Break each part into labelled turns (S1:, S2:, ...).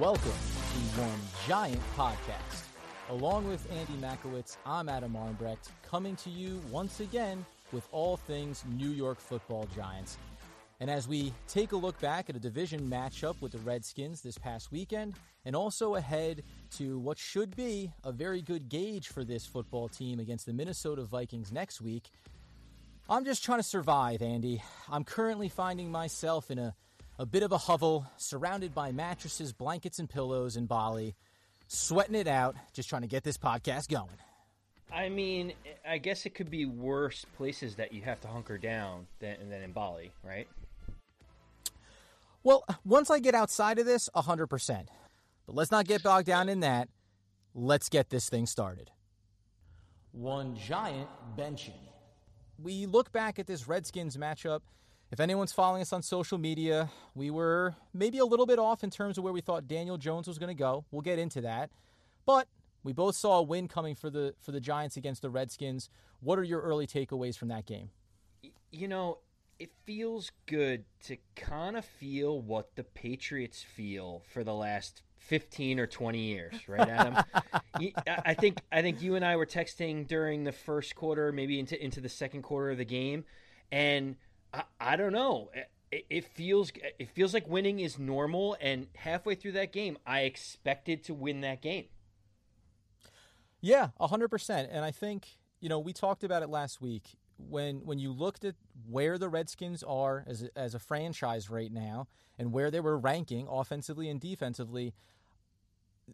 S1: Welcome to One Giant Podcast. Along with Andy Makowitz, I'm Adam Armbrecht, coming to you once again with all things New York football giants. And as we take a look back at a division matchup with the Redskins this past weekend, and also ahead to what should be a very good gauge for this football team against the Minnesota Vikings next week, I'm just trying to survive, Andy. I'm currently finding myself in a, a bit of a hovel, surrounded by mattresses, blankets, and pillows in Bali, sweating it out, just trying to get this podcast going.
S2: I mean, I guess it could be worse places that you have to hunker down than, than in Bali, right?
S1: Well, once I get outside of this, 100%. But let's not get bogged down in that. Let's get this thing started. One giant benching. We look back at this Redskins matchup. If anyone's following us on social media, we were maybe a little bit off in terms of where we thought Daniel Jones was going to go. We'll get into that. But we both saw a win coming for the for the Giants against the Redskins. What are your early takeaways from that game?
S2: You know, it feels good to kind of feel what the Patriots feel for the last 15 or 20 years, right, Adam? I think I think you and I were texting during the first quarter, maybe into into the second quarter of the game, and I, don't know. It, it feels it feels like winning is normal, and halfway through that game, I expected to win that game.
S1: Yeah, hundred percent. And I think you know we talked about it last week when when you looked at where the Redskins are as as a franchise right now and where they were ranking offensively and defensively.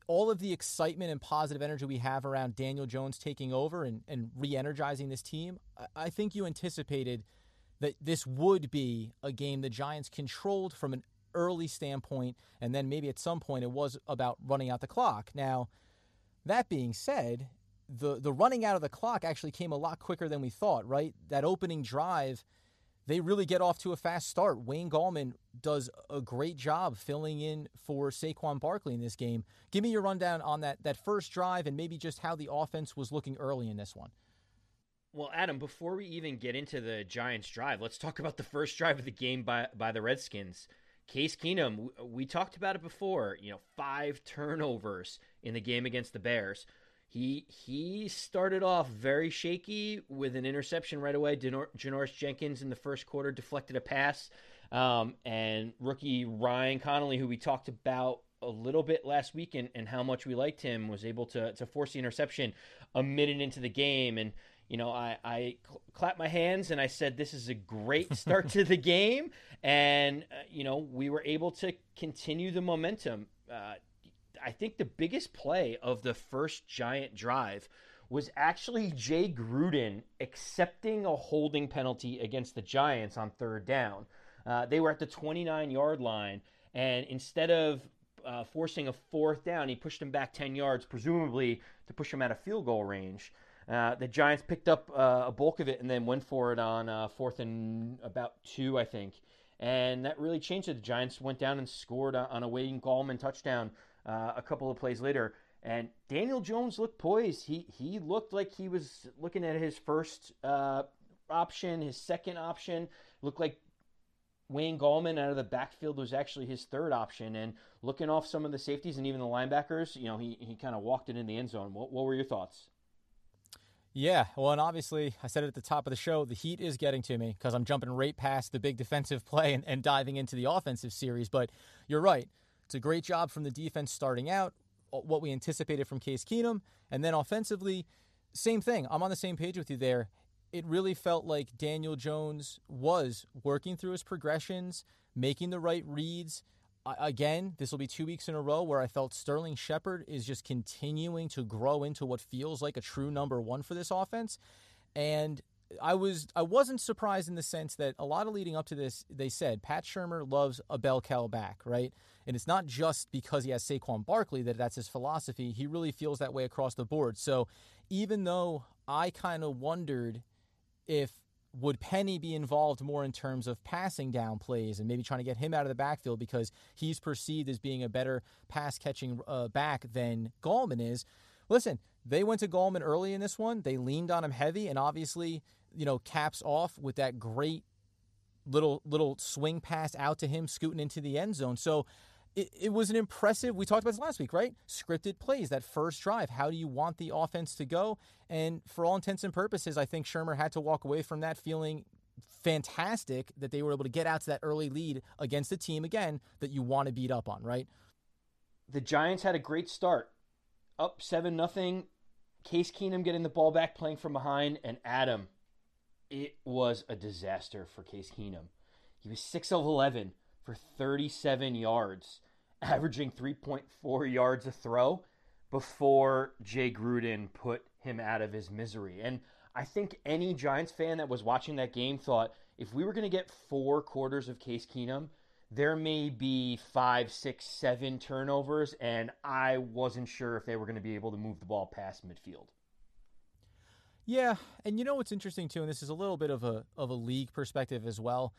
S1: All of the excitement and positive energy we have around Daniel Jones taking over and, and re energizing this team, I, I think you anticipated that this would be a game the Giants controlled from an early standpoint, and then maybe at some point it was about running out the clock. Now, that being said, the the running out of the clock actually came a lot quicker than we thought, right? That opening drive, they really get off to a fast start. Wayne Gallman does a great job filling in for Saquon Barkley in this game. Give me your rundown on that that first drive and maybe just how the offense was looking early in this one.
S2: Well, Adam, before we even get into the Giants drive, let's talk about the first drive of the game by by the Redskins. Case Keenum, we talked about it before, you know, five turnovers in the game against the Bears. He he started off very shaky with an interception right away. Janoris Jenkins in the first quarter deflected a pass, um, and rookie Ryan Connelly, who we talked about a little bit last week and, and how much we liked him, was able to to force the interception a minute into the game. And you know, I, I cl- clapped my hands and I said, This is a great start to the game. And, uh, you know, we were able to continue the momentum. Uh, I think the biggest play of the first giant drive was actually Jay Gruden accepting a holding penalty against the Giants on third down. Uh, they were at the 29 yard line, and instead of uh, forcing a fourth down, he pushed them back 10 yards, presumably to push them out of field goal range. Uh, the Giants picked up uh, a bulk of it and then went for it on uh, fourth and about two, I think. And that really changed it. The Giants went down and scored on a Wayne Gallman touchdown uh, a couple of plays later. And Daniel Jones looked poised. He he looked like he was looking at his first uh, option, his second option. Looked like Wayne Gallman out of the backfield was actually his third option. And looking off some of the safeties and even the linebackers, you know, he, he kind of walked it in the end zone. What, what were your thoughts?
S1: Yeah, well, and obviously, I said it at the top of the show, the heat is getting to me because I'm jumping right past the big defensive play and, and diving into the offensive series. But you're right. It's a great job from the defense starting out, uh, what we anticipated from Case Keenum. And then offensively, same thing. I'm on the same page with you there. It really felt like Daniel Jones was working through his progressions, making the right reads. Again, this will be two weeks in a row where I felt Sterling Shepard is just continuing to grow into what feels like a true number one for this offense. And I was I wasn't surprised in the sense that a lot of leading up to this, they said Pat Shurmur loves a bell cow back, right? And it's not just because he has Saquon Barkley that that's his philosophy. He really feels that way across the board. So even though I kind of wondered if would Penny be involved more in terms of passing down plays and maybe trying to get him out of the backfield because he's perceived as being a better pass catching uh, back than Gallman is? Listen, they went to Gallman early in this one. They leaned on him heavy, and obviously, you know, caps off with that great little little swing pass out to him, scooting into the end zone. So it, it, was an impressive. We talked about this last week, right? Scripted plays, that first drive. How do you want the offense to go? And for all intents and purposes, I think Shurmur had to walk away from that feeling fantastic that they were able to get out to that early lead against a team again that you want to beat up on, right?
S2: The Giants had a great start, up seven nothing. Case Keenum getting the ball back, playing from behind, and Adam. It was a disaster for Case Keenum. He was six of eleven for 37 yards, averaging 3.4 yards a throw before Jay Gruden put him out of his misery. And I think any Giants fan that was watching that game thought if we were going to get four quarters of Case Keenum, there may be five, six, seven turnovers, and I wasn't sure if they were going to be able to move the ball past midfield.
S1: Yeah, and you know what's interesting too, and this is a little bit of a of a league perspective as well.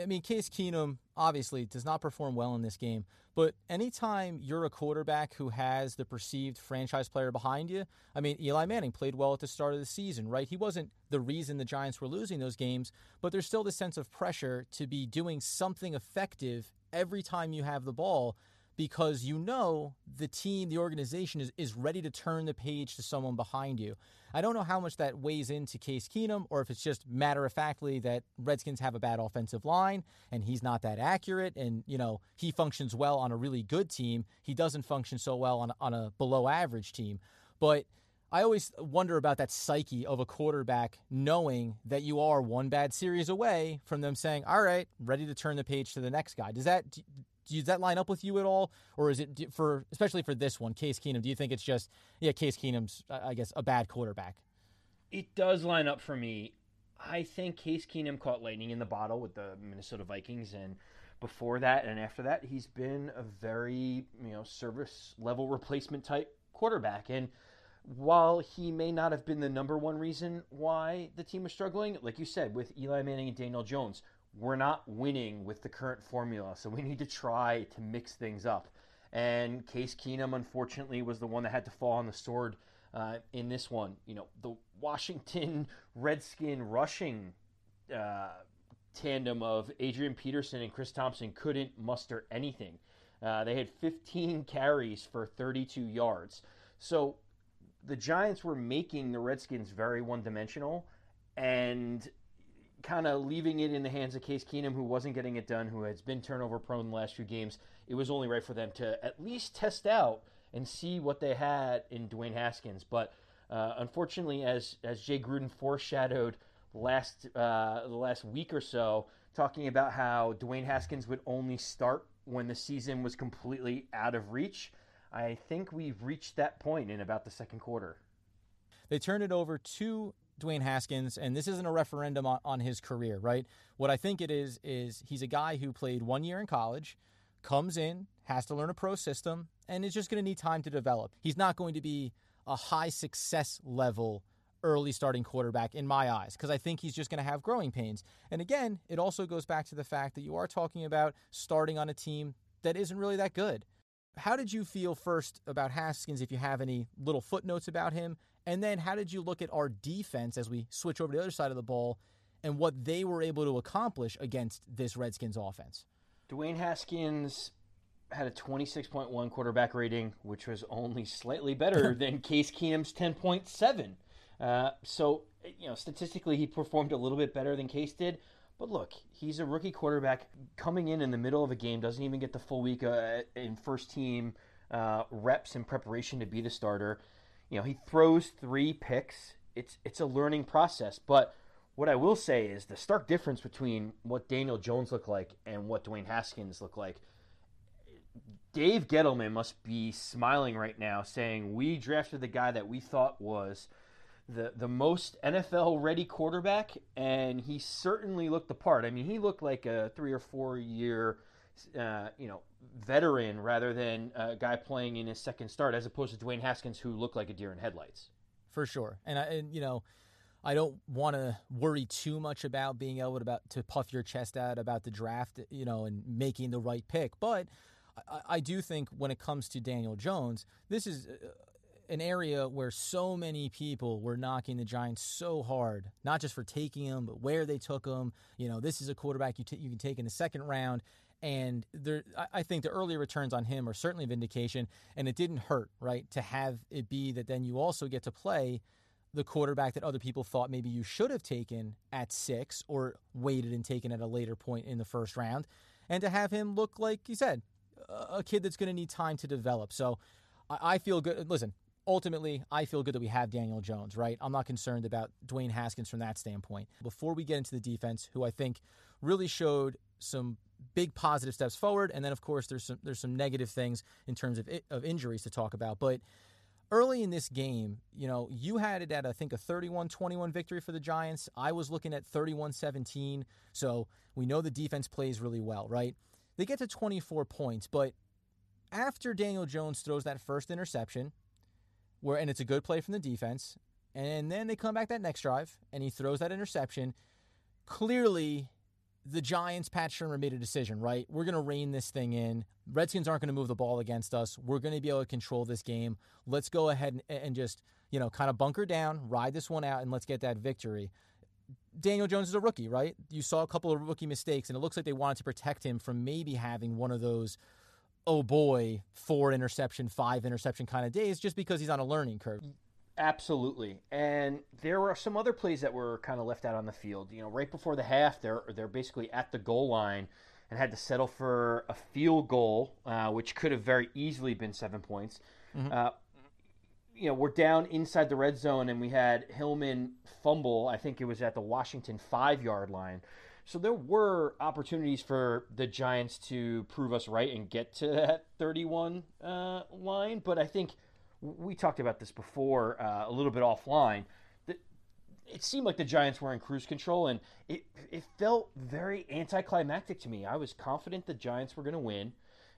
S1: I mean, Case Keenum obviously does not perform well in this game, but anytime you're a quarterback who has the perceived franchise player behind you, I mean, Eli Manning played well at the start of the season, right? He wasn't the reason the Giants were losing those games, but there's still the sense of pressure to be doing something effective every time you have the ball because you know the team, the organization is, is ready to turn the page to someone behind you. I don't know how much that weighs into Case Keenum or if it's just matter of factly that Redskins have a bad offensive line and he's not that accurate and, you know, he functions well on a really good team. He doesn't function so well on, on a below average team. But I always wonder about that psyche of a quarterback knowing that you are one bad series away from them saying, "All right, ready to turn the page to the next guy." Does that does that line up with you at all, or is it for especially for this one, Case Keenum? Do you think it's just yeah, Case Keenum's I guess a bad quarterback?
S2: It does line up for me. I think Case Keenum caught lightning in the bottle with the Minnesota Vikings, and before that and after that, he's been a very you know service level replacement type quarterback. And while he may not have been the number one reason why the team was struggling, like you said, with Eli Manning and Daniel Jones, we're not winning with the current formula, so we need to try to mix things up. And Case Keenum, unfortunately, was the one that had to fall on the sword uh, in this one. You know, the Washington Redskin rushing uh, tandem of Adrian Peterson and Chris Thompson couldn't muster anything. Uh, they had 15 carries for 32 yards. So the Giants were making the Redskins very one dimensional. And kind of leaving it in the hands of Case Keenum, who wasn't getting it done, who has been turnover prone in the last few games, it was only right for them to at least test out and see what they had in Dwayne Haskins. But uh, unfortunately, as as Jay Gruden foreshadowed last uh, the last week or so, talking about how Dwayne Haskins would only start when the season was completely out of reach. I think we've reached that point in about the second quarter.
S1: They turned it over to Dwayne Haskins, and this isn't a referendum on, on his career, right? What I think it is, is he's a guy who played one year in college, comes in, has to learn a pro system, and is just going to need time to develop. He's not going to be a high success level early starting quarterback in my eyes because I think he's just going to have growing pains. And again, it also goes back to the fact that you are talking about starting on a team that isn't really that good. How did you feel first about Haskins if you have any little footnotes about him? And then how did you look at our defense as we switch over to the other side of the ball and what they were able to accomplish against this Redskins offense?
S2: Dwayne Haskins had a 26.1 quarterback rating, which was only slightly better than Case Keenum's 10.7. Uh, so, you know, statistically, he performed a little bit better than Case did. But look, he's a rookie quarterback coming in in the middle of a game, doesn't even get the full week uh, in first team uh, reps in preparation to be the starter. You know, he throws three picks. It's it's a learning process. But what I will say is the stark difference between what Daniel Jones looked like and what Dwayne Haskins looked like. Dave Gettleman must be smiling right now, saying we drafted the guy that we thought was the the most NFL ready quarterback, and he certainly looked the part. I mean, he looked like a three or four year, uh, you know, veteran rather than a guy playing in his second start, as opposed to Dwayne Haskins, who looked like a deer in headlights.
S1: For sure, and I, and you know, I don't want to worry too much about being able to about to puff your chest out about the draft, you know, and making the right pick, but. I, do think when it comes to Daniel Jones, this is uh, an area where so many people were knocking the Giants so hard, not just for taking him, but where they took him. You know, this is a quarterback you, t- you can take in the second round And there, I think the early returns on him are certainly vindication, and it didn't hurt, right, to have it be that then you also get to play the quarterback that other people thought maybe you should have taken at six or waited and taken at a later point in the first round, and to have him look like you said, a kid that's going to need time to develop. So I feel good. Listen, ultimately, I feel good that we have Daniel Jones, right? I'm not concerned about Dwayne Haskins from that standpoint. Before we get into the defense, who I think really showed some big positive steps forward, and then of course there's some there's some negative things in terms of of injuries to talk about, but early in this game, you know, you had it at I think a 31-21 victory for the Giants. I was looking at 31-17. So, we know the defense plays really well, right? They get to 24 points, but after Daniel Jones throws that first interception, where and it's a good play from the defense, and then they come back that next drive and he throws that interception, clearly the Giants, Pat Shurmur made a decision, right? We're going to rein this thing in. Redskins aren't going to move the ball against us. We're going to be able to control this game. Let's go ahead and, and just, you know, kind of bunker down, ride this one out, and let's get that victory. Daniel Jones is a rookie, right? You saw a couple of rookie mistakes, and it looks like they wanted to protect him from maybe having one of those, oh boy, four interception, five interception kind of days just because he's on a learning curve.
S2: Absolutely. And there were some other plays that were kind of left out on the field. You know, right before the half, they're they're basically at the goal line and had to settle for a field goal, uh, which could have very easily been seven points. Mm-hmm. Uh, you know, we're down inside the red zone, and we had Hilliman fumble. I think it was at the Washington five yard line. So there were opportunities for the Giants to prove us right and get to that 31 uh, line, but I think we talked about this before uh, a little bit offline. it seemed like the Giants were in cruise control, and it it felt very anticlimactic to me. I was confident the Giants were going to win,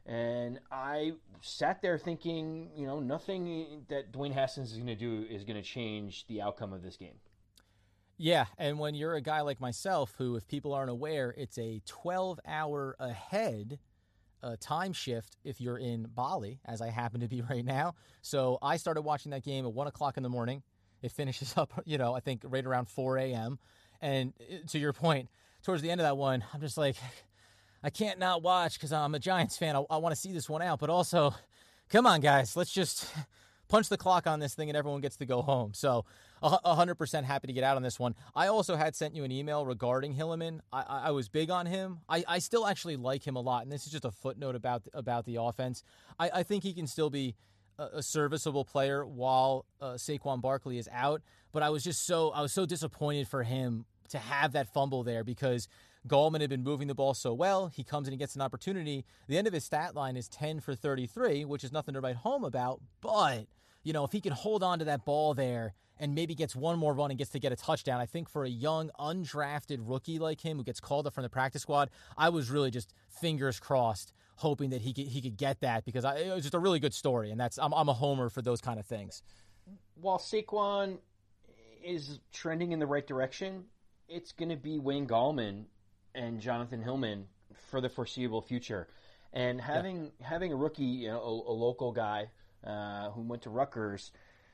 S2: and I sat there thinking, you know, nothing that Dwayne Haskins is going to do is going to change the outcome of this game.
S1: Yeah, and when you're a guy like myself, who, if people aren't aware, it's a 12 hour ahead a time shift if you're in Bali, as I happen to be right now. So I started watching that game at one o'clock in the morning. It finishes up, you know, I think right around 4 a.m. And uh, to your point, towards the end of that one, I'm just like, I can't not watch because I'm a Giants fan. I, I want to see this one out, but also, come on, guys, let's just punch the clock on this thing and everyone gets to go home. So 100% happy to get out on this one. I also had sent you an email regarding Hilliman. I, I was big on him. I, I still actually like him a lot, and this is just a footnote about about the offense. I, I think he can still be a, a serviceable player while uh, Saquon Barkley is out. But I was just so I was so disappointed for him to have that fumble there because Gallman had been moving the ball so well. He comes in and gets an opportunity. The end of his stat line is 10 for 33, which is nothing to write home about. But, you know, if he can hold on to that ball there and maybe gets one more run and gets to get a touchdown. I think for a young, undrafted rookie like him who gets called up from the practice squad, I was really just fingers crossed, hoping that he could he could get that because I, it was just a really good story, and that's I'm, I'm a homer for those kind of things.
S2: While Saquon is trending in the right direction, it's going to be Wayne Gallman and Jonathan Hilliman for the foreseeable future. And having yeah. having a rookie, you know, a, a local guy uh, who went to Rutgers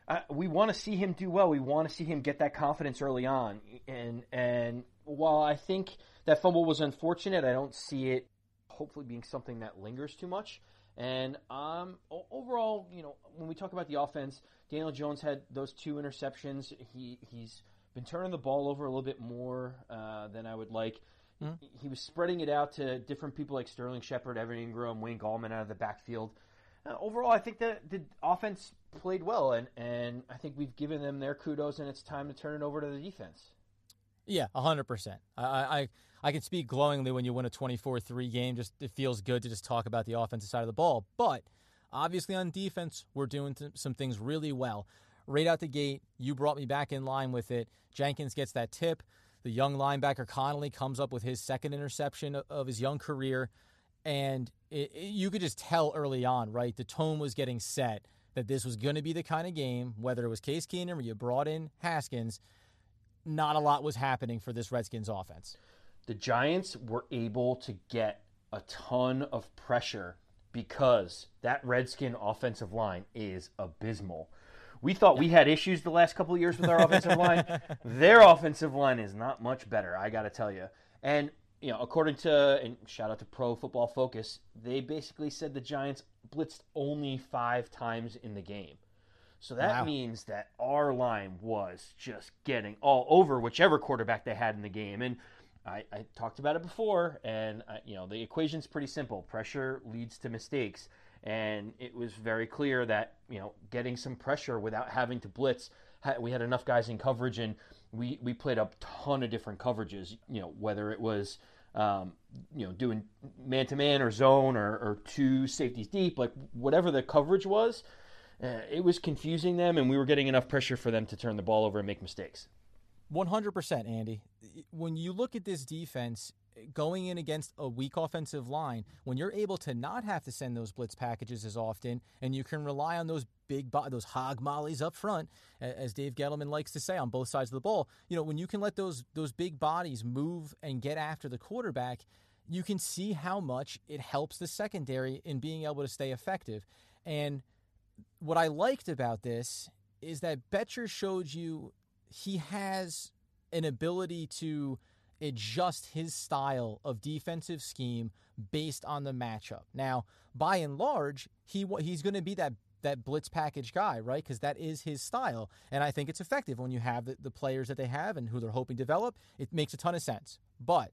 S2: uh, we want to see him do well. We want to see him get that confidence early on. And and while I think that fumble was unfortunate, I don't see it hopefully being something that lingers too much. And um, overall, you know, when we talk about the offense, Daniel Jones had those two interceptions. He he's been turning the ball over a little bit more uh, than I would like. Mm-hmm. He was spreading it out to different people like Sterling Shepard, Evan Engram, Wayne Gallman out of the backfield. Uh, overall, I think that the offense played well, and, and I think we've given them their kudos, and it's time to turn it over to the defense.
S1: Yeah, hundred percent. I, I I can speak glowingly when you win a twenty four three game. Just it feels good to just talk about the offensive side of the ball. But obviously on defense, we're doing th- some things really well. Right out the gate, you brought me back in line with it. Jenkins gets that tip. The young linebacker Connelly comes up with his second interception of his young career, and it, it, you could just tell early on, right? The tone was getting set that this was going to be the kind of game, whether it was Case Keenum or you brought in Haskins, not a lot was happening for this Redskins offense.
S2: The Giants were able to get a ton of pressure because that Redskin offensive line is abysmal. We thought we had issues the last couple of years with our offensive line. Their offensive line is not much better, I got to tell you. And you know, according to and shout out to Pro Football Focus, they basically said the Giants blitzed only five times in the game. So that wow. means that our line was just getting all over whichever quarterback they had in the game. And I, I talked about it before, and I, you know the equation's pretty simple: pressure leads to mistakes, and it was very clear that you know getting some pressure without having to blitz. We had enough guys in coverage, and we we played a ton of different coverages. You know whether it was um, you know doing man to man or zone or, or two safeties deep, like whatever the coverage was. Uh, it was confusing them, and we were getting enough pressure for them to turn the ball over and make mistakes.
S1: 100%, Andy. When you look at this defense going in against a weak offensive line, when you're able to not have to send those blitz packages as often and you can rely on those big bo- those hog mollies up front as Dave Gettleman likes to say on both sides of the ball, you know, when you can let those those big bodies move and get after the quarterback, you can see how much it helps the secondary in being able to stay effective. And what I liked about this is that Bettcher showed you he has an ability to adjust his style of defensive scheme based on the matchup. Now, by and large, he he's going to be that that blitz package guy, right? Because that is his style, and I think it's effective when you have the, the players that they have and who they're hoping develop. It makes a ton of sense, but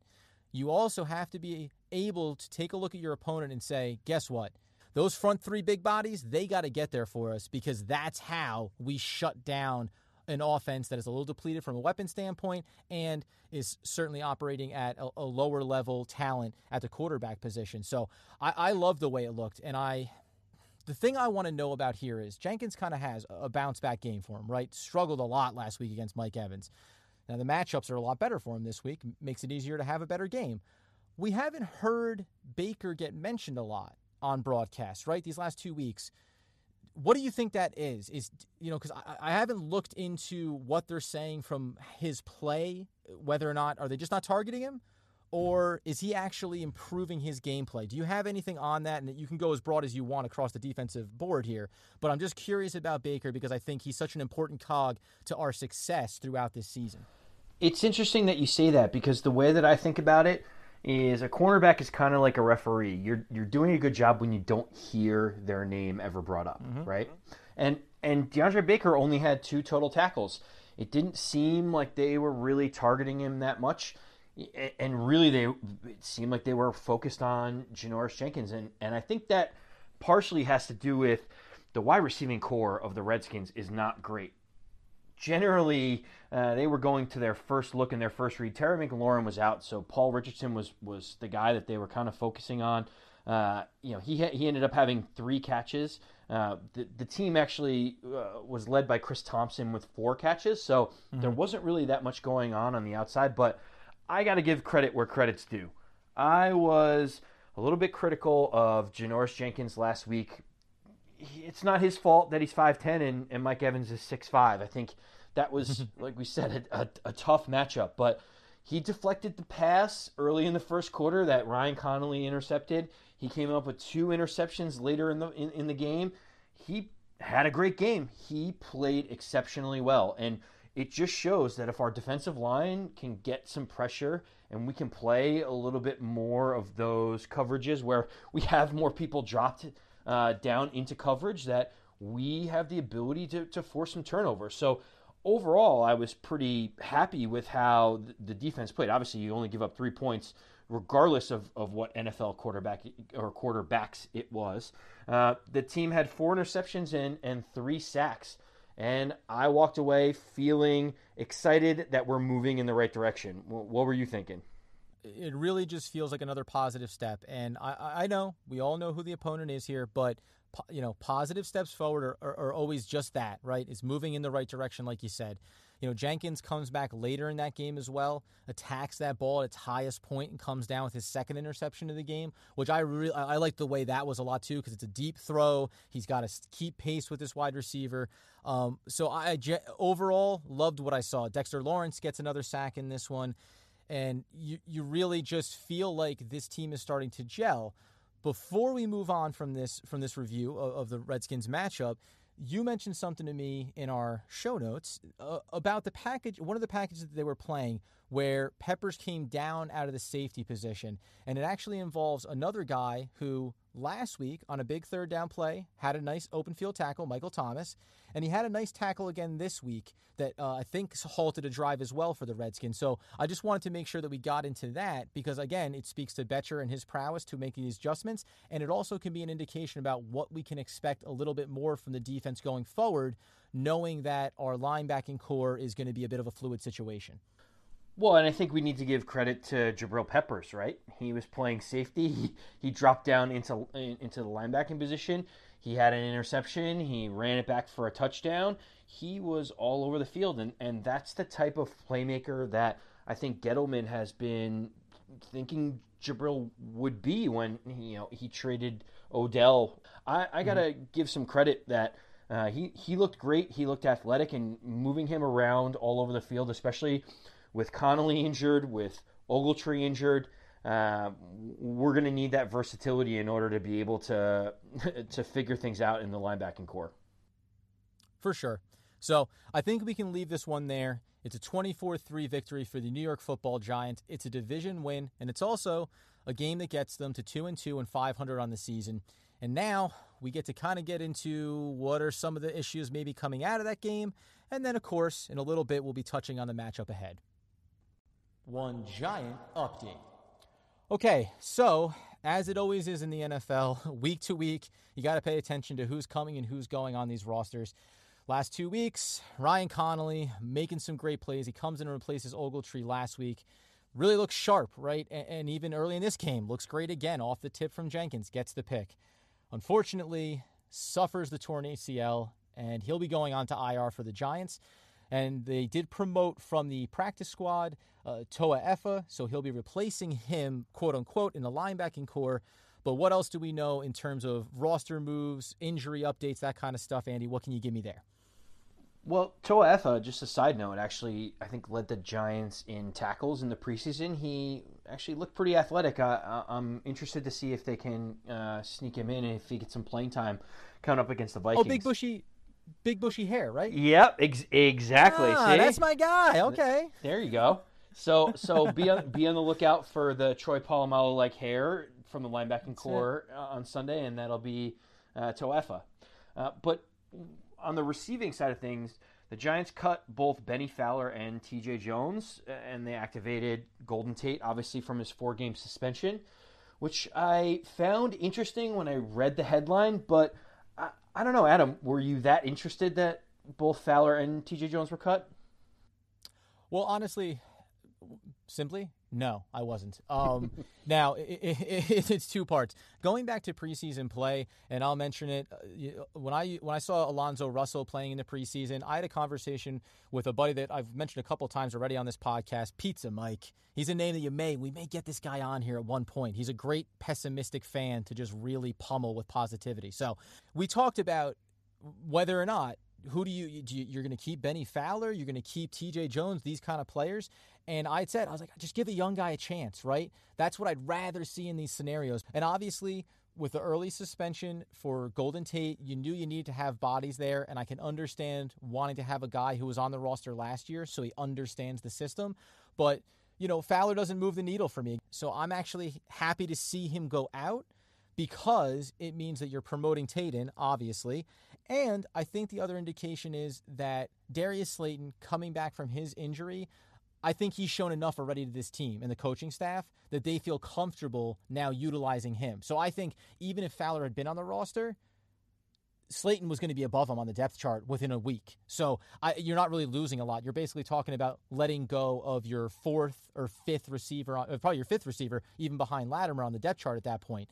S1: you also have to be able to take a look at your opponent and say, guess what? Those front three big bodies, they got to get there for us because that's how we shut down an offense that is a little depleted from a weapon standpoint and is certainly operating at a, a lower level talent at the quarterback position. So I, I love the way it looked, and I. The thing I want to know about here is Jenkins kind of has a bounce back game for him, right? Struggled a lot last week against Mike Evans. Now the matchups are a lot better for him this week, makes it easier to have a better game. We haven't heard Baker get mentioned a lot on broadcast, right? These last two weeks. What do you think that is? Is you know because I, I haven't looked into what they're saying from his play, whether or not are they just not targeting him, or is he actually improving his gameplay? Do you have anything on that? And you can go as broad as you want across the defensive board here, but I'm just curious about Baker because I think he's such an important cog to our success throughout this season.
S2: It's interesting that you say that because the way that I think about it is a cornerback is kind of like a referee. You're you're doing a good job when you don't hear their name ever brought up, mm-hmm. right? And and DeAndre Baker only had two total tackles. It didn't seem like they were really targeting him that much, and really they it seemed like they were focused on Janoris Jenkins, and and I think that partially has to do with the wide receiving corps of the Redskins is not great generally uh, they were going to their first look and their first read. Terry McLaurin was out, so Paul Richardson was was the guy that they were kind of focusing on. Uh, you know, he he ended up having three catches. Uh, the the team actually uh, was led by Chris Thompson with four catches, so mm-hmm. there wasn't really that much going on on the outside. But I got to give credit where credit's due. I was a little bit critical of Janoris Jenkins last week it's not his fault that he's 5'10 and, and Mike Evans is 6'5. I think that was, like we said, a, a, a, tough matchup. But he deflected the pass early in the first quarter that Ryan Connelly intercepted. He came up with two interceptions later in the in, in the game. He had a great game. He played exceptionally well. And it just shows that if our defensive line can get some pressure and we can play a little bit more of those coverages where we have more people dropped uh, down into coverage that we have the ability to, to force some turnovers. So overall, I was pretty happy with how the defense played. Obviously, you only give up three points, regardless of, of what NFL quarterback or quarterbacks it was. Uh, the team had four interceptions and, and three sacks. And I walked away feeling excited that we're moving in the right direction. What were you thinking?
S1: it really just feels like another positive step. And I, I know we all know who the opponent is here, but you know, positive steps forward are, are, are, always just that, right? It's moving in the right direction, like you said. You know, Jenkins comes back later in that game as well, attacks that ball at its highest point, and comes down with his second interception of the game, which I really I like the way that was a lot too because it's a deep throw. He's got to keep pace with this wide receiver. Um, so I overall loved what I saw. Dexter Lawrence gets another sack in this one and you you really just feel like this team is starting to gel. Before we move on from this from this review of, of the Redskins matchup, you mentioned something to me in our show notes uh, about the package, one of the packages that they were playing where Peppers came down out of the safety position. And it actually involves another guy who last week on a big third down play had a nice open field tackle, Michael Thomas. And he had a nice tackle again this week that uh, I think halted a drive as well for the Redskins. So I just wanted to make sure that we got into that because, again, it speaks to Bettcher and his prowess to making these adjustments. And it also can be an indication about what we can expect a little bit more from the defense going forward, knowing that our linebacking corps is going to be a bit of a fluid situation.
S2: Well, and I think we need to give credit to Jabril Peppers, right? He was playing safety. He, he dropped down into into the linebacking position. He had an interception. He ran it back for a touchdown. He was all over the field, and, and that's the type of playmaker that I think Gettleman has been thinking Jabril would be when you know he traded Odell. I, I gotta mm-hmm. give some credit that uh, he he looked great. He looked athletic, and moving him around all over the field, especially with Connelly injured, with Ogletree injured. Uh, we're going to need that versatility in order to be able to to figure things out in the linebacking corps.
S1: For sure. So I think we can leave this one there. It's a 24 3 victory for the New York football Giants. It's a division win, and it's also a game that gets them to 2 and 2 and 500 on the season. And now we get to kind of get into what are some of the issues maybe coming out of that game. And then, of course, in a little bit, we'll be touching on the matchup ahead. One giant update. Okay, so as it always is in the NFL, week to week, you got to pay attention to who's coming and who's going on these rosters. Last two weeks, Ryan Connelly making some great plays. He comes in and replaces Ogletree last week. Really looks sharp, right? And, even early in this game, looks great again off the tip from Jenkins, gets the pick. Unfortunately, suffers the torn ACL, and he'll be going on to IR for the Giants. And they did promote from the practice squad uh, Tauaefa, so he'll be replacing him, quote unquote, in the linebacking corps. But what else do we know in terms of roster moves, injury updates, that kind of stuff, Andy? What can you give me there?
S2: Well, Tauaefa, just a side note, actually, I think led the Giants in tackles in the preseason. He actually looked pretty athletic. I, am interested to see if they can uh, sneak him in and if he gets some playing time coming up against the Vikings.
S1: Oh, big bushy, big bushy hair, right?
S2: Yep, ex- exactly.
S1: Ah, that's my guy. Okay,
S2: there you go. So so be on be on the lookout for the Troy Polamalu like hair from the linebacking corps uh, on Sunday, and that'll be uh, Tauaefa. Uh, but on the receiving side of things, the Giants cut both Benny Fowler and T.J. Jones, and they activated Golden Tate, obviously from his four-game suspension, which I found interesting when I read the headline. But I, don't know, Adam, were you that interested that both Fowler and T.J. Jones were cut?
S1: Well, honestly, simply no i wasn't. Um, now it, it, it's two parts. Going back to preseason play and i'll mention it uh, when i when i saw alonzo russell playing in the preseason i had a conversation with a buddy that i've mentioned a couple times already on this podcast pizza mike. He's a name that you may we may get this guy on here at one point. He's a great pessimistic fan to just really pummel with positivity. So we talked about whether or not who do you, do you you're going to keep Benny Fowler, you're going to keep TJ Jones, these kind of players. And I said, I was like, just give a young guy a chance, right? That's what I'd rather see in these scenarios. And obviously, with the early suspension for Golden Tate, you knew you needed to have bodies there, and I can understand wanting to have a guy who was on the roster last year, so he understands the system. But you know, Fowler doesn't move the needle for me, so I'm actually happy to see him go out because it means that you're promoting Tate in, obviously. And I think the other indication is that Darius Slayton coming back from his injury I think he's shown enough already to this team and the coaching staff that they feel comfortable now utilizing him. So I think even if Fowler had been on the roster, Slayton was going to be above him on the depth chart within a week. So I, you're not really losing a lot. You're basically talking about letting go of your fourth or fifth receiver, probably your fifth receiver, even behind Latimer on the depth chart at that point.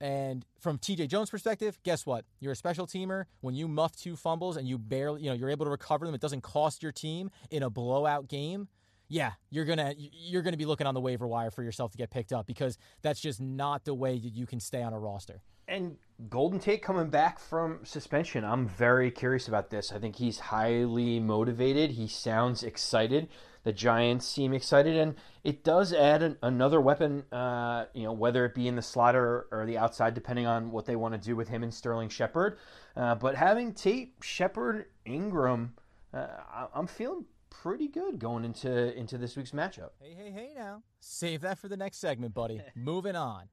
S1: And from TJ Jones' perspective, guess what? You're a special teamer. When you muff two fumbles and you barely, you know, you're able to recover them, it doesn't cost your team in a blowout game yeah, you're gonna you're gonna be looking on the waiver wire for yourself to get picked up because that's just not the way that you can stay on a roster.
S2: And Golden Tate coming back from suspension. I'm very curious about this. I think he's highly motivated. He sounds excited. The Giants seem excited, and it does add an, another weapon. Uh, you know, whether it be in the slot or, or, the outside, depending on what they want to do with him and Sterling Shepard. Uh, but having Tate, Shepard, Engram, uh, I, I'm feeling pretty good going into into this week's matchup.
S1: Hey, hey, hey! Now save that for the next segment, buddy. Moving on.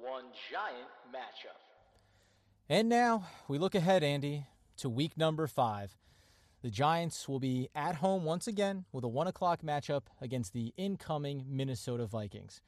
S3: One giant matchup.
S1: And now we look ahead, Andy, to week number five. The Giants will be at home once again with a one o'clock matchup against the incoming Minnesota Vikings.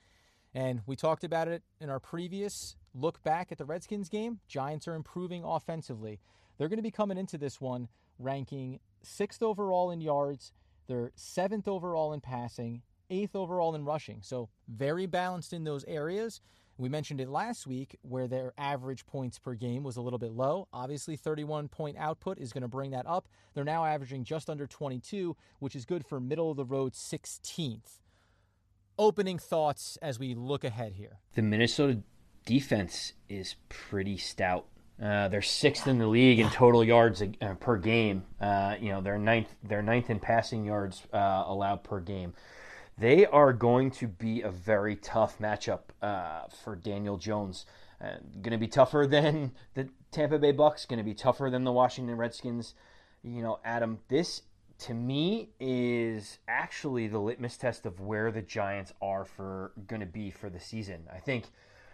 S1: And we talked about it in our previous look back at the Redskins game. Giants are improving offensively. They're going to be coming into this one ranking sixth overall in yards, they're seventh overall in passing, eighth overall in rushing. So very balanced in those areas. We mentioned it last week where their average points per game was a little bit low. Obviously, 31 point output is going to bring that up. They're now averaging just under 22, which is good for middle of the road 16th. Opening thoughts as we look ahead here.
S2: The Minnesota defense is pretty stout. Uh, they're sixth in the league in total yards uh, per game. Uh, you know, they're ninth. They're ninth in passing yards uh, allowed per game. They are going to be a very tough matchup uh, for Daniel Jones. going to be tougher than the Tampa Bay Bucks. Going to be tougher than the Washington Redskins. You know, Adam, this to me is actually the litmus test of where the Giants are for going to be for the season. I think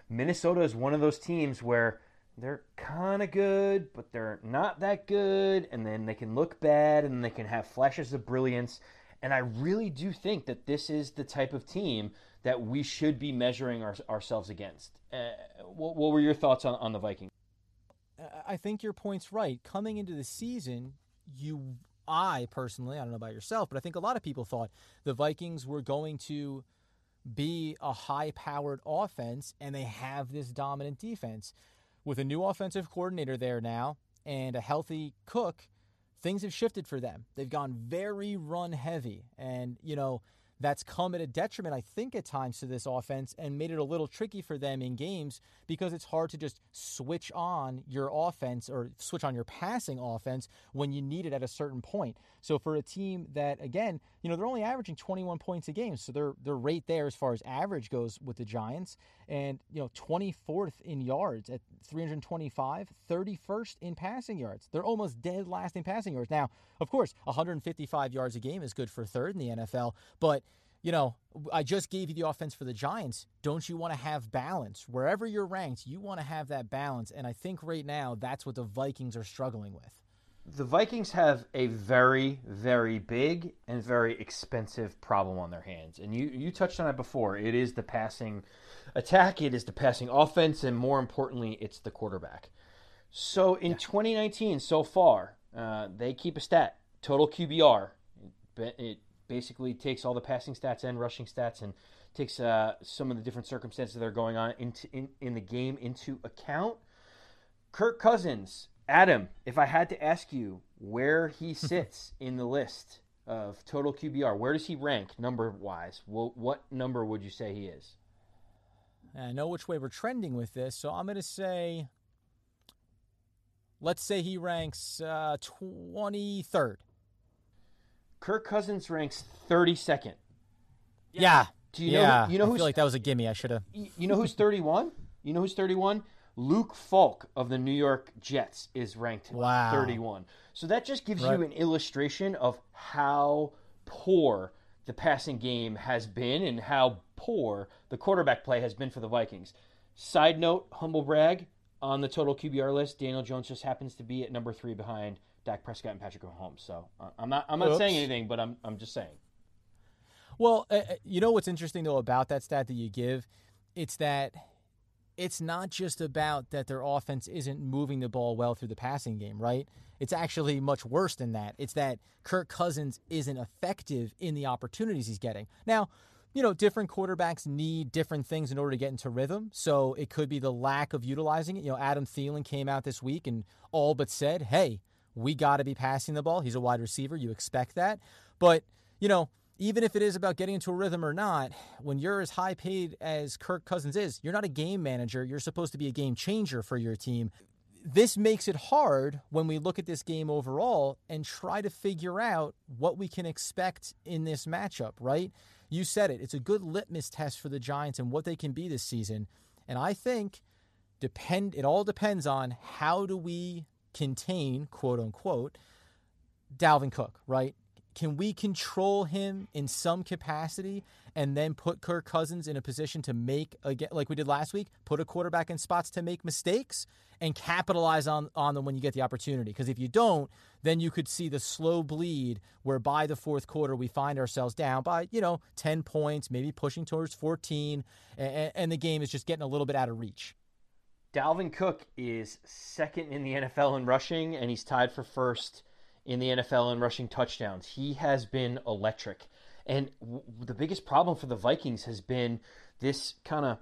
S2: Minnesota is one of those teams where they're kind of good, but they're not that good, and then they can look bad, and they can have flashes of brilliance. And I really do think that this is the type of team that we should be measuring our, ourselves against. Uh, what, what, were your thoughts on, on the Vikings?
S1: I think your point's right. Coming into the season, you, I personally, I don't know about yourself, but I think a lot of people thought the Vikings were going to be a high powered offense and they have this dominant defense. With a new offensive coordinator there now and a healthy Cook, things have shifted for them. They've gone very run heavy. And, you know, that's come at a detriment, I think, at times to this offense and made it a little tricky for them in games because it's hard to just switch on your offense or switch on your passing offense when you need it at a certain point. So for a team that, again, you know, they're only averaging 21 points a game, so they're they're right there as far as average goes with the Giants, and you know, 24th in yards at 325, 31st in passing yards. They're almost dead last in passing yards. Now, of course, 155 yards a game is good for third in the NFL, but you know, I just gave you the offense for the Giants. Don't you want to have balance? Wherever you're ranked, you want to have that balance. And I think right now that's what the Vikings are struggling with.
S2: The Vikings have a very, very big and very expensive problem on their hands. And you, you touched on it before. It is the passing attack, it is the passing offense, and more importantly, it's the quarterback. So in yeah. 2019, so far, uh, they keep a stat total QBR. It basically takes all the passing stats and rushing stats and takes uh, some of the different circumstances that are going on into, in, in the game into account. Kirk Cousins, Adam, if I had to ask you where he sits in the list of total QBR, where does he rank number wise? Well, what number would you say he is?
S1: I know which way we're trending with this, so I'm going to say, let's say he ranks uh, 23rd.
S2: Kirk Cousins ranks 32nd.
S1: Yeah.
S2: Do you
S1: yeah.
S2: know? You know
S1: who's like that was a gimme. I should have.
S2: You know who's 31? You know who's 31? Luke Falk of the New York Jets is ranked wow. 31. So that just gives right. you an illustration of how poor the passing game has been and how poor the quarterback play has been for the Vikings. Side note, humble brag on the total QBR list, Daniel Jones just happens to be at number three behind Dak Prescott and Patrick Mahomes. So uh, I'm not I'm not Oops. saying anything, but I'm I'm just saying.
S1: Well, uh, uh, you know what's interesting though about that stat that you give, it's that it's not just about that their offense isn't moving the ball well through the passing game, right? It's actually much worse than that. It's that Kirk Cousins isn't effective in the opportunities he's getting. Now, you know, different quarterbacks need different things in order to get into rhythm. So it could be the lack of utilizing it. You know, Adam Thielen came out this week and all but said, hey, we got to be passing the ball. He's a wide receiver. You expect that. But, you know, even if it is about getting into a rhythm or not, when you're as high paid as Kirk Cousins is, you're not a game manager. You're supposed to be a game changer for your team. This makes it hard when we look at this game overall and try to figure out what we can expect in this matchup, right? You said it. It's a good litmus test for the Giants and what they can be this season. And I think depend it all depends on how do we contain, quote unquote, Dalvin Cook, right? Can we control him in some capacity and then put Kirk Cousins in a position to make again like we did last week, put a quarterback in spots to make mistakes and capitalize on on them when you get the opportunity? Because if you don't, then you could see the slow bleed where by the fourth quarter we find ourselves down by, you know, 10 points, maybe pushing towards 14 and, and the game is just getting a little bit out of reach.
S2: Dalvin Cook is second in the NFL in rushing and he's tied for first in the NFL in rushing touchdowns. He has been electric. And w- the biggest problem for the Vikings has been this kind of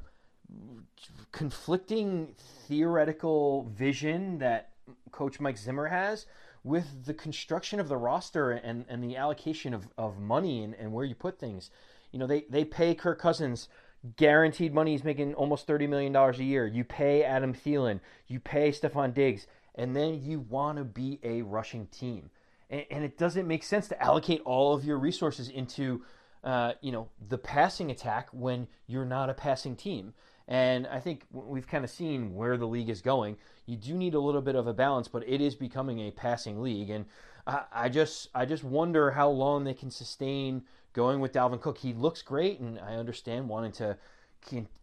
S2: conflicting theoretical vision that coach Mike Zimmer has with the construction of the roster and, and the allocation of, of money and, and where you put things. You know, they, they pay Kirk Cousins guaranteed money. He's making almost $30 million a year. You pay Adam Thielen. You pay Stefon Diggs and then you want to be a rushing team. And, and, it doesn't make sense to allocate all of your resources into, uh, you know, the passing attack when you're not a passing team. And I think we've kind of seen where the league is going. You do need a little bit of a balance, but it is becoming a passing league. And I, I just, I just wonder how long they can sustain going with Dalvin Cook. He looks great, and I understand wanting to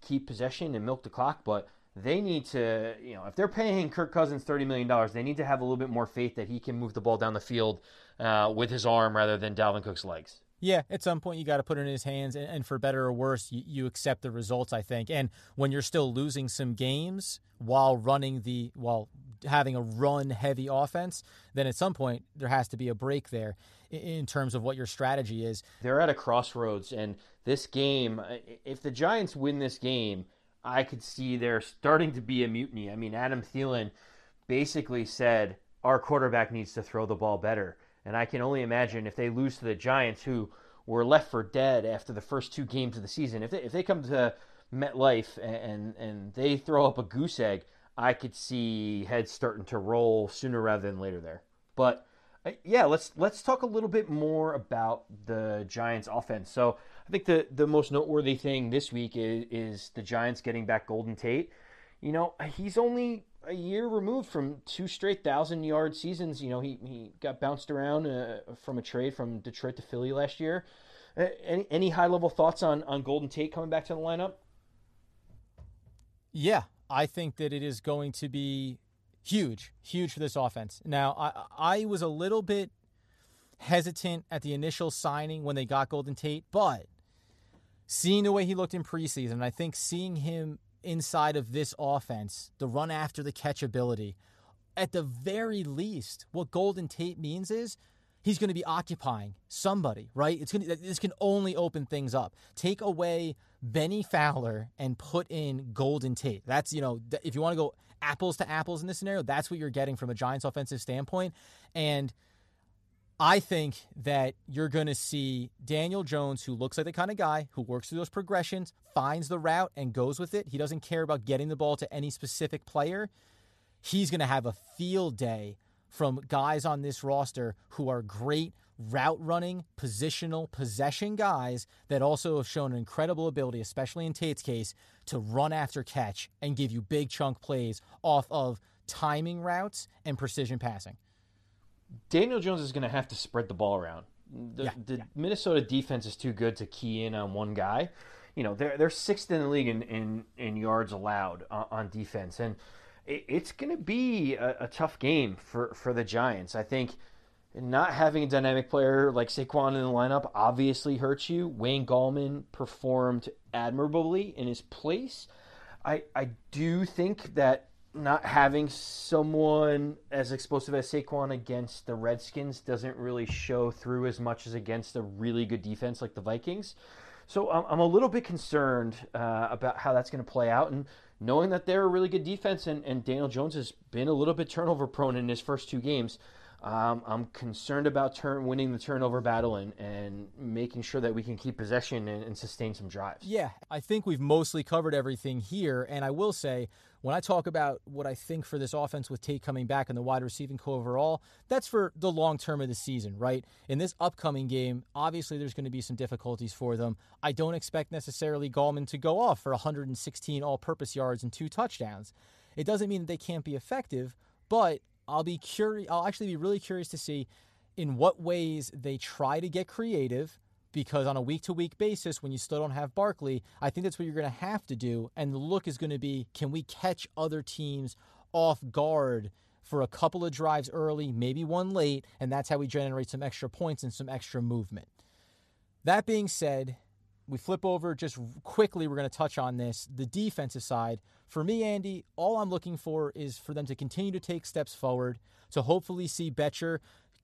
S2: keep possession and milk the clock, but they need to, you know, if they're paying Kirk Cousins $30 million, they need to have a little bit more faith that he can move the ball down the field uh, with his arm rather than Dalvin Cook's legs.
S1: Yeah, at some point you got to put it in his hands, and, and for better or worse, you, you, accept the results. I think, and when you're still losing some games while running the while having a run-heavy offense, then at some point there has to be a break there in, in terms of what your strategy is.
S2: They're at a crossroads, and this game, if the Giants win this game, I could see there starting to be a mutiny. I mean, Adam Thielen basically said our quarterback needs to throw the ball better. And I can only imagine if they lose to the Giants, who were left for dead after the first two games of the season, if they, if they come to MetLife and, and, they throw up a goose egg, I could see heads starting to roll sooner rather than later there. But uh, yeah, let's let's talk a little bit more about the Giants' offense. So I think the the most noteworthy thing this week is, is the Giants getting back Golden Tate. You know, he's only a year removed from two straight thousand yard seasons. You know, he, he got bounced around uh, from a trade from Detroit to Philly last year. Any any high level thoughts on on Golden Tate coming back to the lineup?
S1: Yeah, I think that it is going to be huge, huge for this offense. Now, I I was a little bit hesitant at the initial signing when they got Golden Tate, but seeing the way he looked in preseason, I think seeing him inside of this offense, the run after the catch ability, at the very least, what Golden Tate means is he's going to be occupying somebody, right? It's going to, this can only open things up. Take away Bennie Fowler and put in Golden Tate. That's, you know, if you want to go apples to apples in this scenario, that's what you're getting from a Giants offensive standpoint. And I think that you're going to see Daniel Jones, who looks like the kind of guy who works through those progressions, finds the route, and goes with it. He doesn't care about getting the ball to any specific player. He's going to have a field day from guys on this roster who are great route running, positional, possession guys that also have shown an incredible ability, especially in Tate's case, to run after catch and give you big chunk plays off of timing routes and precision passing.
S2: Daniel Jones is going to have to spread the ball around. The,
S1: yeah,
S2: the
S1: yeah.
S2: Minnesota defense is too good to key in on one guy. You know, they're they're sixth in the league in in, in yards allowed on, on defense, and it, it's going to be a, a, tough game for for the Giants. I think not having a dynamic player like Saquon in the lineup obviously hurts you. Wayne Gallman performed admirably in his place. I I do think that not having someone as explosive as Saquon against the Redskins doesn't really show through as much as against a really good defense like the Vikings. So I'm, I'm a little bit concerned uh, about how that's going to play out. And knowing that they're a really good defense and, and Daniel Jones has been a little bit turnover prone in his first two games, um, I'm concerned about turn winning the turnover battle and, and making sure that we can keep possession and, and sustain some drives.
S1: Yeah, I think we've mostly covered everything here. And I will say, when I talk about what I think for this offense with Tate coming back and the wide receiving corps overall, that's for the long term of the season, right? In this upcoming game, obviously there's going to be some difficulties for them. I don't expect necessarily Gallman to go off for 116 all purpose yards and two touchdowns. It doesn't mean that they can't be effective, but I'll be curious. I'll actually be really curious to see in what ways they try to get creative. Because on a week to week basis, when you still don't have Barkley, I think that's what you're going to have to do. And the look is going to be can we catch other teams off guard for a couple of drives early, maybe one late, and that's how we generate some extra points and some extra movement. That being said, we flip over just quickly. We're going to touch on this. The defensive side. For me, Andy, all I'm looking for is for them to continue to take steps forward, to hopefully see Bettcher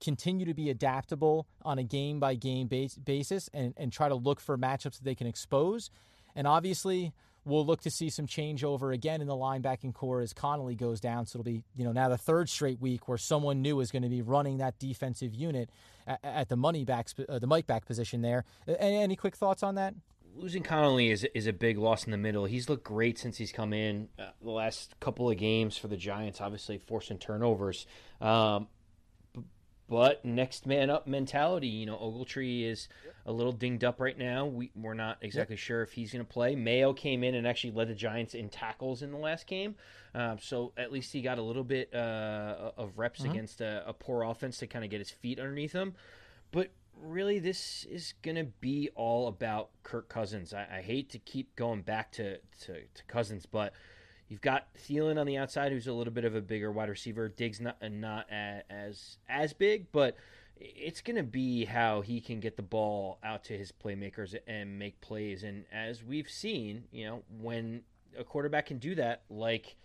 S1: continue to be adaptable on a game by game basis and, and try to look for matchups that they can expose. And obviously, we'll look to see some changeover again in the linebacking corps as Connelly goes down. So it'll be, you know, now the third straight week where someone new is going to be running that defensive unit at, at the money back, uh, the Mike back position there. Any, any quick thoughts on that?
S2: losing Connelly is is a big loss in the middle. He's looked great since he's come in. Uh, the last couple of games for the Giants, obviously forcing turnovers. Um, but next man up mentality. You know, Ogletree is a little dinged up right now. We, we're not exactly yep. sure if he's going to play. Mayo came in and actually led the Giants in tackles in the last game. Um, so at least he got a little bit uh, of reps mm-hmm. against a, a, poor offense to kind of get his feet underneath him. But really, this is going to be all about Kirk Cousins. I, I, hate to keep going back to, to, to Cousins, but – You've got Thielen on the outside, who's a little bit of a bigger wide receiver. Diggs not uh, not as as big, but it's going to be how he can get the ball out to his playmakers and make plays. And as we've seen, you know, when a quarterback can do that, like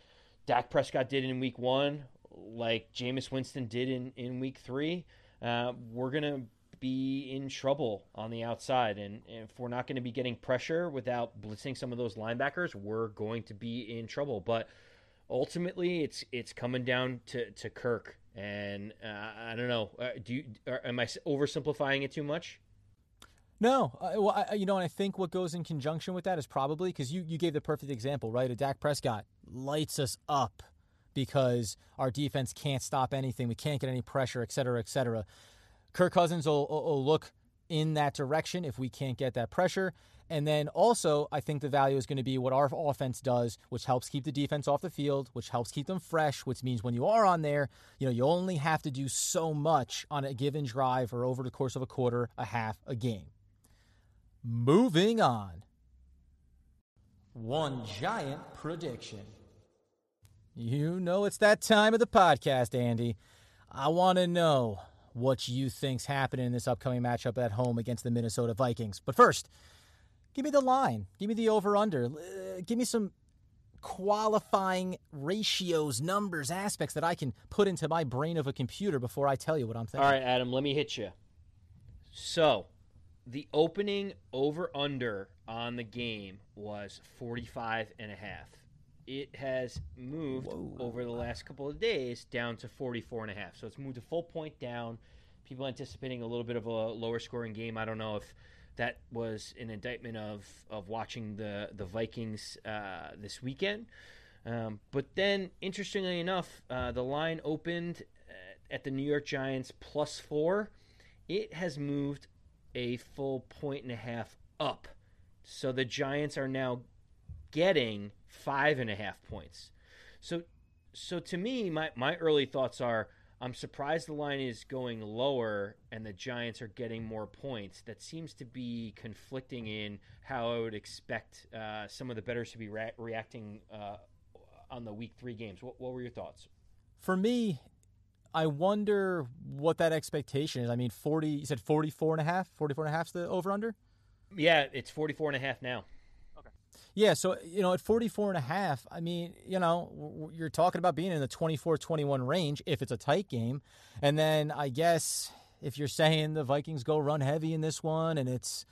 S2: Dak Prescott did in Week One, like Jameis Winston did in in Week Three, uh, we're gonna be in trouble on the outside. And if we're not going to be getting pressure without blitzing some of those linebackers, we're going to be in trouble. But ultimately, it's it's coming down to, to Kirk. And uh, I don't know. Uh, do you, are, am I oversimplifying it too much?
S1: No, uh, well, I, you know, and I think what goes in conjunction with that is probably because you, you gave the perfect example, right? A Dak Prescott lights us up because our defense can't stop anything, we can't get any pressure, et cetera, et cetera. Kirk Cousins will, will look in that direction if we can't get that pressure. And then also, I think the value is going to be what our offense does, which helps keep the defense off the field, which helps keep them fresh, which means when you are on there, you know, you only have to do so much on a given drive or over the course of a quarter, a half, a game. Moving on. One giant prediction. You know it's that time of the podcast, Andy. I want to know what you think's happening in this upcoming matchup at home against the Minnesota Vikings. But first, give me the line. Give me the over under. Uh, give me some qualifying ratios, numbers, aspects that I can put into my brain of a computer before I tell you what I'm thinking.
S2: All right, Adam, let me hit you. So, the opening over under on the game was 45 and a half. It has moved Whoa. over the last couple of days down to 44 and a half. So it's moved a full point down. People anticipating a little bit of a lower scoring game. I don't know if that was an indictment of, of watching the, the Vikings uh, this weekend. Um, but then, interestingly enough, uh, the line opened at the New York Giants plus four. It has moved a full point and a half up. So the Giants are now getting five and a half points. So, so to me, my, my early thoughts are I'm surprised the line is going lower and the Giants are getting more points. That seems to be conflicting in how I would expect uh, some of the bettors to be re- reacting uh, on the week three games. What, what were your thoughts?
S1: For me, I wonder what that expectation is. I mean, 40, you said 44 and a half, 44 and a half is the over under?
S2: Yeah, it's 44 and a half now.
S1: Yeah, so you know, at 44 and a half, I mean, you know, you're talking about being in the 24-21 range if it's a tight game. And then I guess if you're saying the Vikings go run heavy in this one and it's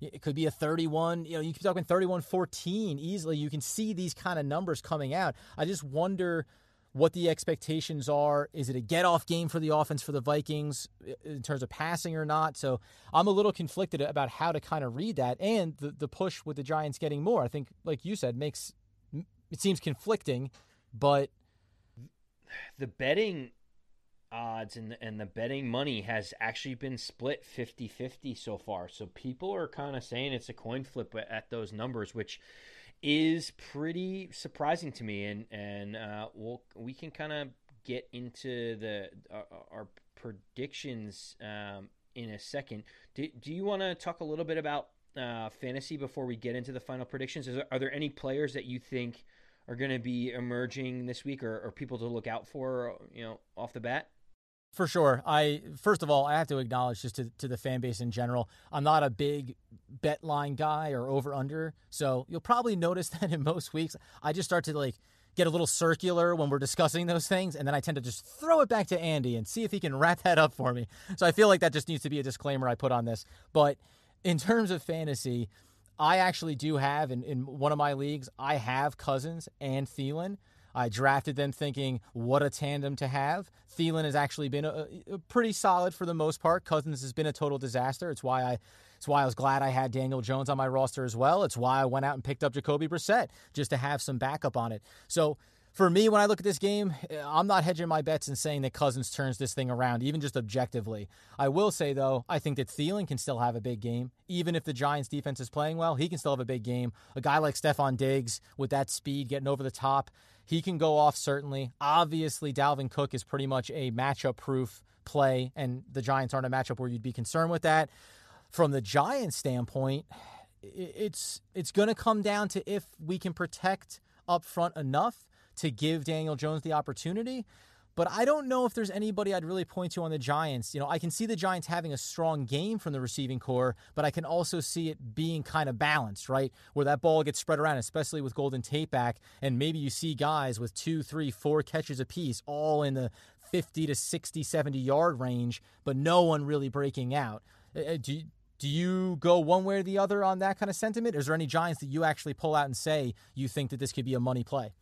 S1: it could be a 31, you know, you keep talking 31-14 easily. You can see these kind of numbers coming out. I just wonder what the expectations are. Is it a get off game for the offense for the Vikings in terms of passing or not? So I'm a little conflicted about how to kind of read that and the, the push with the Giants getting more. I think, like you said, makes it seems conflicting, but
S2: the betting odds and and the betting money has actually been split 50-50 so far. So people are kind of saying it's a coin flip at those numbers, which is pretty surprising to me, and and uh, we'll we can kind of get into the uh, our predictions um, in a second. Do, do you want to talk a little bit about uh, fantasy before we get into the final predictions? Are there any players that you think are going to be emerging this week, or, or people to look out for? You know, off the bat.
S1: For sure. I first of all, I have to acknowledge just to, to the fan base in general, I'm not a big bet line guy or over under. So you'll probably notice that in most weeks, I just start to like get a little circular when we're discussing those things, and then I tend to just throw it back to Andy and see if he can wrap that up for me. So I feel like that just needs to be a disclaimer I put on this. But in terms of fantasy, I actually do have in, in one of my leagues, I have Cousins and Thielen. I drafted them thinking, what a tandem to have. Thielen has actually been a, a pretty solid for the most part. Cousins has been a total disaster. It's why I it's why I was glad I had Daniel Jones on my roster as well. It's why I went out and picked up Jacoby Brissett just to have some backup on it. So for me, when I look at this game, eh, I'm not hedging my bets and saying that Cousins turns this thing around, even just objectively. I will say, though, I think that Thielen can still have a big game. Even if the Giants defense is playing well, he can still have a big game. A guy like Stefon Diggs with that speed getting over the top, he can go off certainly. Obviously, Dalvin Cook is pretty much a matchup proof play, and the Giants aren't a matchup where you'd be concerned with that. From the Giants' standpoint, it's it's going to come down to if we can protect up front enough to give Daniel Jones the opportunity. But I don't know if there's anybody I'd really point to on the Giants. You know, I can see the Giants having a strong game from the receiving corps, but I can also see it being kind of balanced, right? Where that ball gets spread around, especially with Golden Tate back, and maybe you see guys with two, three, four catches apiece, all in the 50 to 60, 70 yard range, but no one really breaking out. Uh, uh, do you, do you go one way or the other on that kind of sentiment? Is there any Giants that you actually pull out and say you think that this could be a money play?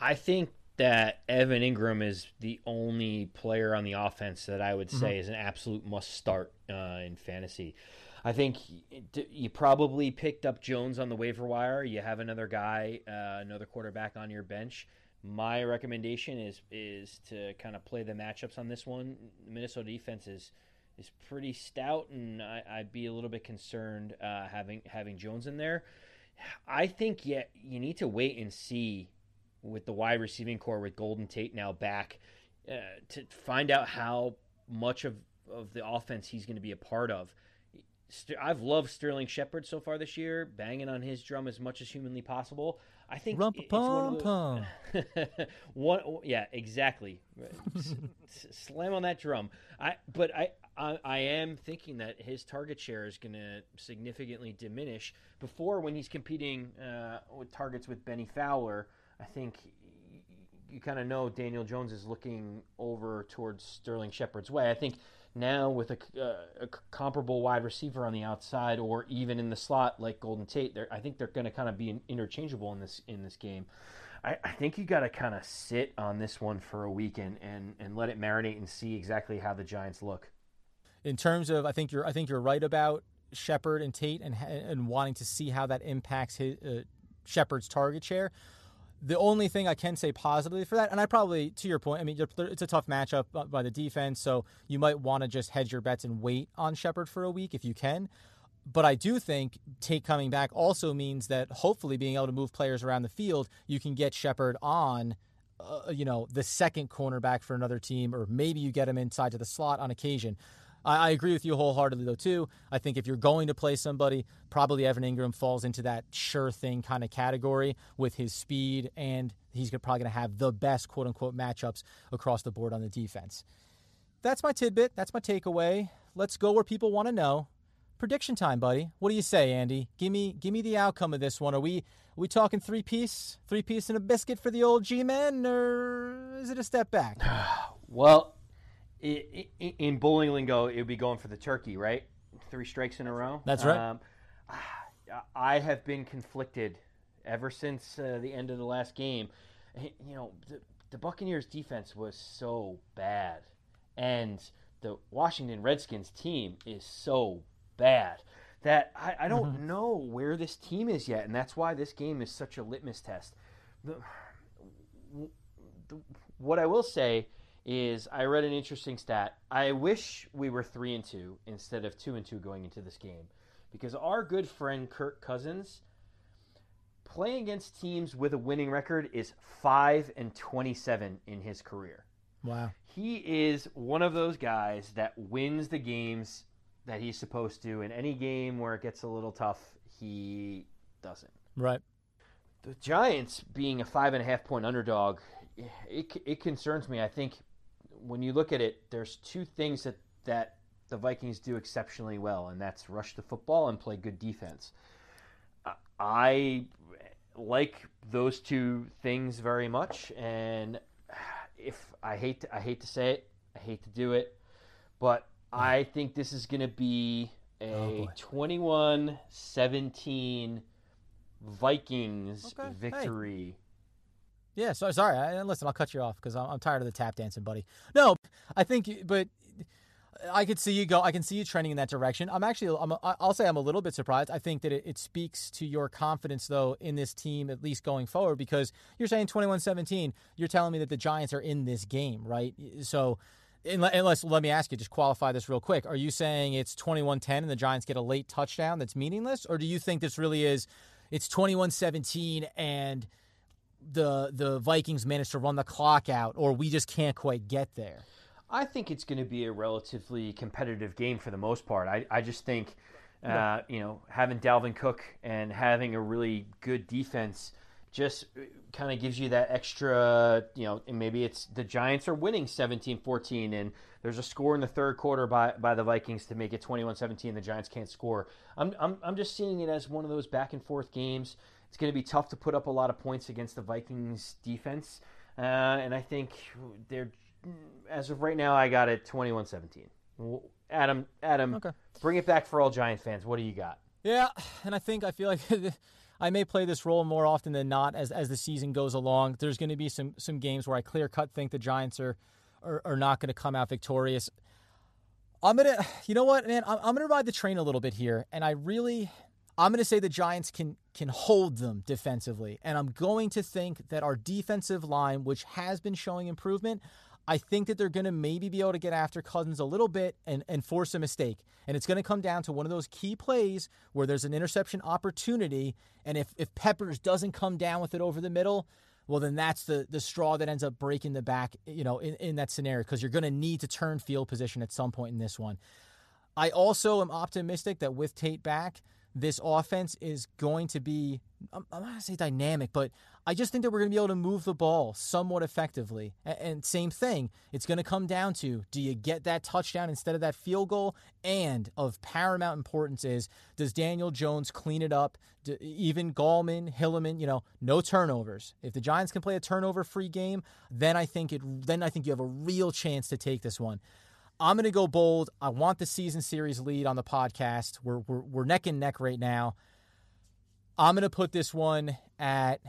S2: I think that Evan Engram is the only player on the offense that I would say mm-hmm. is an absolute must start uh, in fantasy. I think you probably picked up Jones on the waiver wire. You have another guy, uh, another quarterback on your bench. My recommendation is is to kind of play the matchups on this one. The Minnesota defense is is pretty stout, and I, would be a little bit concerned uh, having having Jones in there. I think yeah, you need to wait and see with the wide receiving corps with Golden Tate now back uh, to find out how much of, of the offense he's going to be a part of. I've loved Sterling Shepard so far this year, banging on his drum as much as humanly possible. I think
S1: Rumpa it's one
S2: one, yeah, exactly. Slam on that drum. I, but I, I, I am thinking that his target share is going to significantly diminish. Before, when he's competing uh, with targets with Bennie Fowler, I think you kind of know Daniel Jones is looking over towards Sterling Shepard's way. I think now with a, uh, a, comparable wide receiver on the outside or even in the slot like Golden Tate, I think they're going to kind of be interchangeable in this in this game. I, I think you got to kind of sit on this one for a week and, and, and let it marinate and see exactly how the Giants look.
S1: In terms of, I think you're I think you're right about Shepard and Tate and and wanting to see how that impacts his uh, Shepard's target share. The only thing I can say positively for that, and I probably, to your point, I mean, it's a tough matchup by the defense, so you might want to just hedge your bets and wait on Shepard for a week if you can. But I do think Tate coming back also means that hopefully being able to move players around the field, you can get Shepard on, uh, you know, the second cornerback for another team, or maybe you get him inside to the slot on occasion. I, I, agree with you wholeheartedly, though, too. I think if you're going to play somebody, probably Evan Engram falls into that sure thing kind of category with his speed, and he's probably going to have the best quote unquote matchups across the board on the defense. That's my tidbit. That's my takeaway. Let's go where people want to know. Prediction time, buddy. What do you say, Andy? Give me give me the outcome of this one. Are we are we talking three piece, three piece and a biscuit for the old G men, or is it a step back?
S2: well, in bowling lingo, it would be going for the turkey, right? Three strikes in a row.
S1: That's right. Um,
S2: I have been conflicted ever since uh, the end of the last game. You know, the Buccaneers defense was so bad, and the Washington Redskins team is so bad that I, I don't mm-hmm. know where this team is yet, and that's why this game is such a litmus test. The, the, what I will say is, I read an interesting stat. I wish we were three and two instead of two and two going into this game, because our good friend Kirk Cousins playing against teams with a winning record is five and twenty-seven in his career.
S1: Wow.
S2: He is one of those guys that wins the games that he's supposed to. In any game where it gets a little tough, he doesn't.
S1: Right.
S2: The Giants being a five and a half point underdog, it, it concerns me. I think when you look at it, there's two things that, that the Vikings do exceptionally well, and that's rush the football and play good defense. I like those two things very much, and if I hate to, I hate to say it, I hate to do it, but I think this is going to be a oh 21 17 Vikings okay. victory.
S1: Hey. Yeah, so sorry. I, listen, I'll cut you off because I'm, I'm, tired of the tap dancing, buddy. No, I think, but I could see you go. I can see you trending in that direction. I'm actually, I'm, I'll say I'm a little bit surprised. I think that it, it speaks to your confidence, though, in this team, at least going forward, because you're saying 21 17. You're telling me that the Giants are in this game, right? So, unless let me ask you just qualify this real quick are you saying it's 21-10 and the giants get a late touchdown that's meaningless or do you think this really is it's 21-17 and the the vikings manage to run the clock out or we just can't quite get there
S2: i think it's going to be a relatively competitive game for the most part i, I just think uh, you know having dalvin cook and having a really good defense just uh, kind of gives you that extra, you know, and maybe it's the Giants are winning 17-14 and there's a score in the third quarter by, by the Vikings to make it 21-17 the Giants can't score. I'm, I'm, I'm just seeing it as one of those back and forth games. It's going to be tough to put up a lot of points against the Vikings defense. Uh, and I think they're as of right now I got it 21-17. Adam Adam okay. bring it back for all Giant fans. What do you got?
S1: Yeah, and I think I feel like I may play this role more often than not as as the season goes along. There's going to be some some games where I clear cut think the Giants are are, are not going to come out victorious. I'm gonna, you know what, man, I'm, I'm gonna ride the train a little bit here, and I really, I'm gonna say the Giants can can hold them defensively, and I'm going to think that our defensive line, which has been showing improvement, I think that they're going to maybe be able to get after Cousins a little bit and, and force a mistake. And it's going to come down to one of those key plays where there's an interception opportunity. And if, if Peppers doesn't come down with it over the middle, well, then that's the, the straw that ends up breaking the back, you know, in, in that scenario, because you're going to need to turn field position at some point in this one. I also am optimistic that with Tate back, this offense is going to be, I'm, not going to say dynamic, but I just think that we're going to be able to move the ball somewhat effectively. And, and same thing, it's going to come down to do you get that touchdown instead of that field goal? And of paramount importance is does Daniel Jones clean it up? Do, even Gallman, Hilliman, you know, no turnovers. If the Giants can play a turnover free game, then I think it. Then I think you have a real chance to take this one. I'm going to go bold. I want the season series lead on the podcast. We're, we're, we're neck and neck right now. I'm going to put this one at,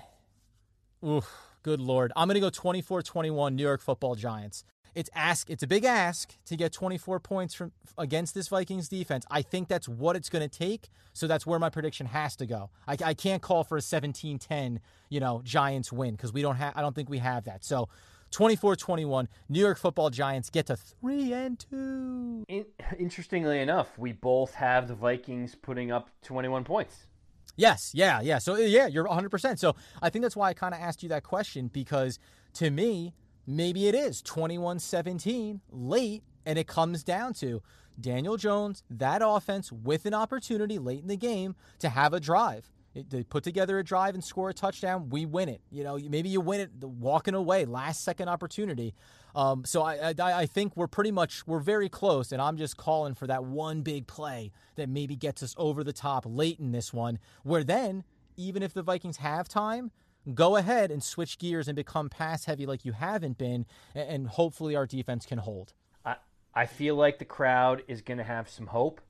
S1: oof, good Lord. I'm going to go 24 21 New York football Giants. It's ask. It's a big ask to get 24 points from against this Vikings defense. I think that's what it's going to take. So that's where my prediction has to go. I, I can't call for a 17-10, you know, Giants win because we don't have. I don't think we have that. So 24-21 New York Football Giants get to 3 and 2.
S2: In, interestingly enough, we both have the Vikings putting up 21 points.
S1: Yes, yeah, yeah. So yeah, you're 100%. So I think that's why I kind of asked you that question because to me, maybe it is 21-17 late and it comes down to Daniel Jones, that offense with an opportunity late in the game to have a drive they put together a drive and score a touchdown, we win it. You know, maybe you win it walking away, last second opportunity. Um, so I, I, I think we're pretty much we're very close, and I'm just calling for that one big play that maybe gets us over the top late in this one. Where then, even if the Vikings have time, go ahead and switch gears and become pass heavy like you haven't been, and hopefully our defense can hold.
S2: I I feel like the crowd is going to have some hope.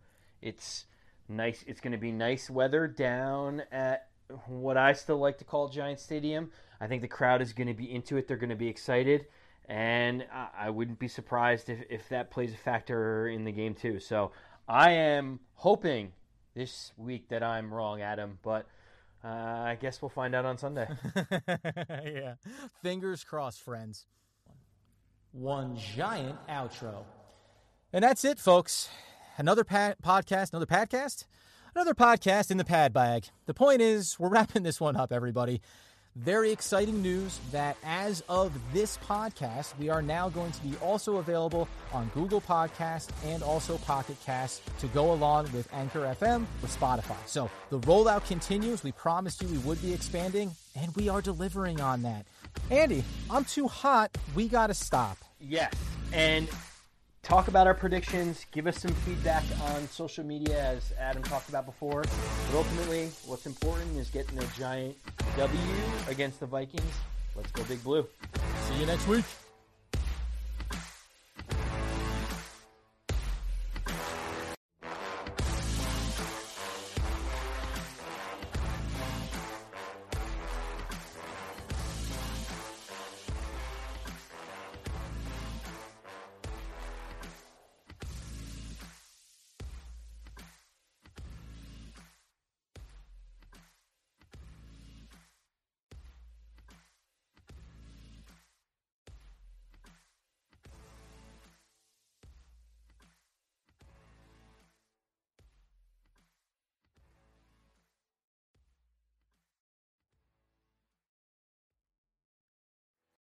S2: It's nice. It's going to be nice weather down at what I still like to call Giant Stadium. I think the crowd is going to be into it. They're going to be excited, and I wouldn't be surprised if, if that plays a factor in the game too. So I am hoping this week that I'm wrong, Adam, but uh, I guess we'll find out on Sunday.
S1: yeah. Fingers crossed, friends. One giant outro. And that's it, folks. Another podcast, another podcast, another podcast in the pad bag. The point is, we're wrapping this one up, everybody. Very exciting news that as of this podcast, we are now going to be also available on Google Podcast and also Pocket Cast to go along with Anchor FM with Spotify. So the rollout continues. We promised you we would be expanding, and we are delivering on that. Andy, I'm too hot. We got to stop.
S2: Yes. And talk about our predictions. Give us some feedback on social media, as Adam talked about before. But ultimately, what's important is getting a giant W against the Vikings. Let's go, Big Blue.
S1: See you next week.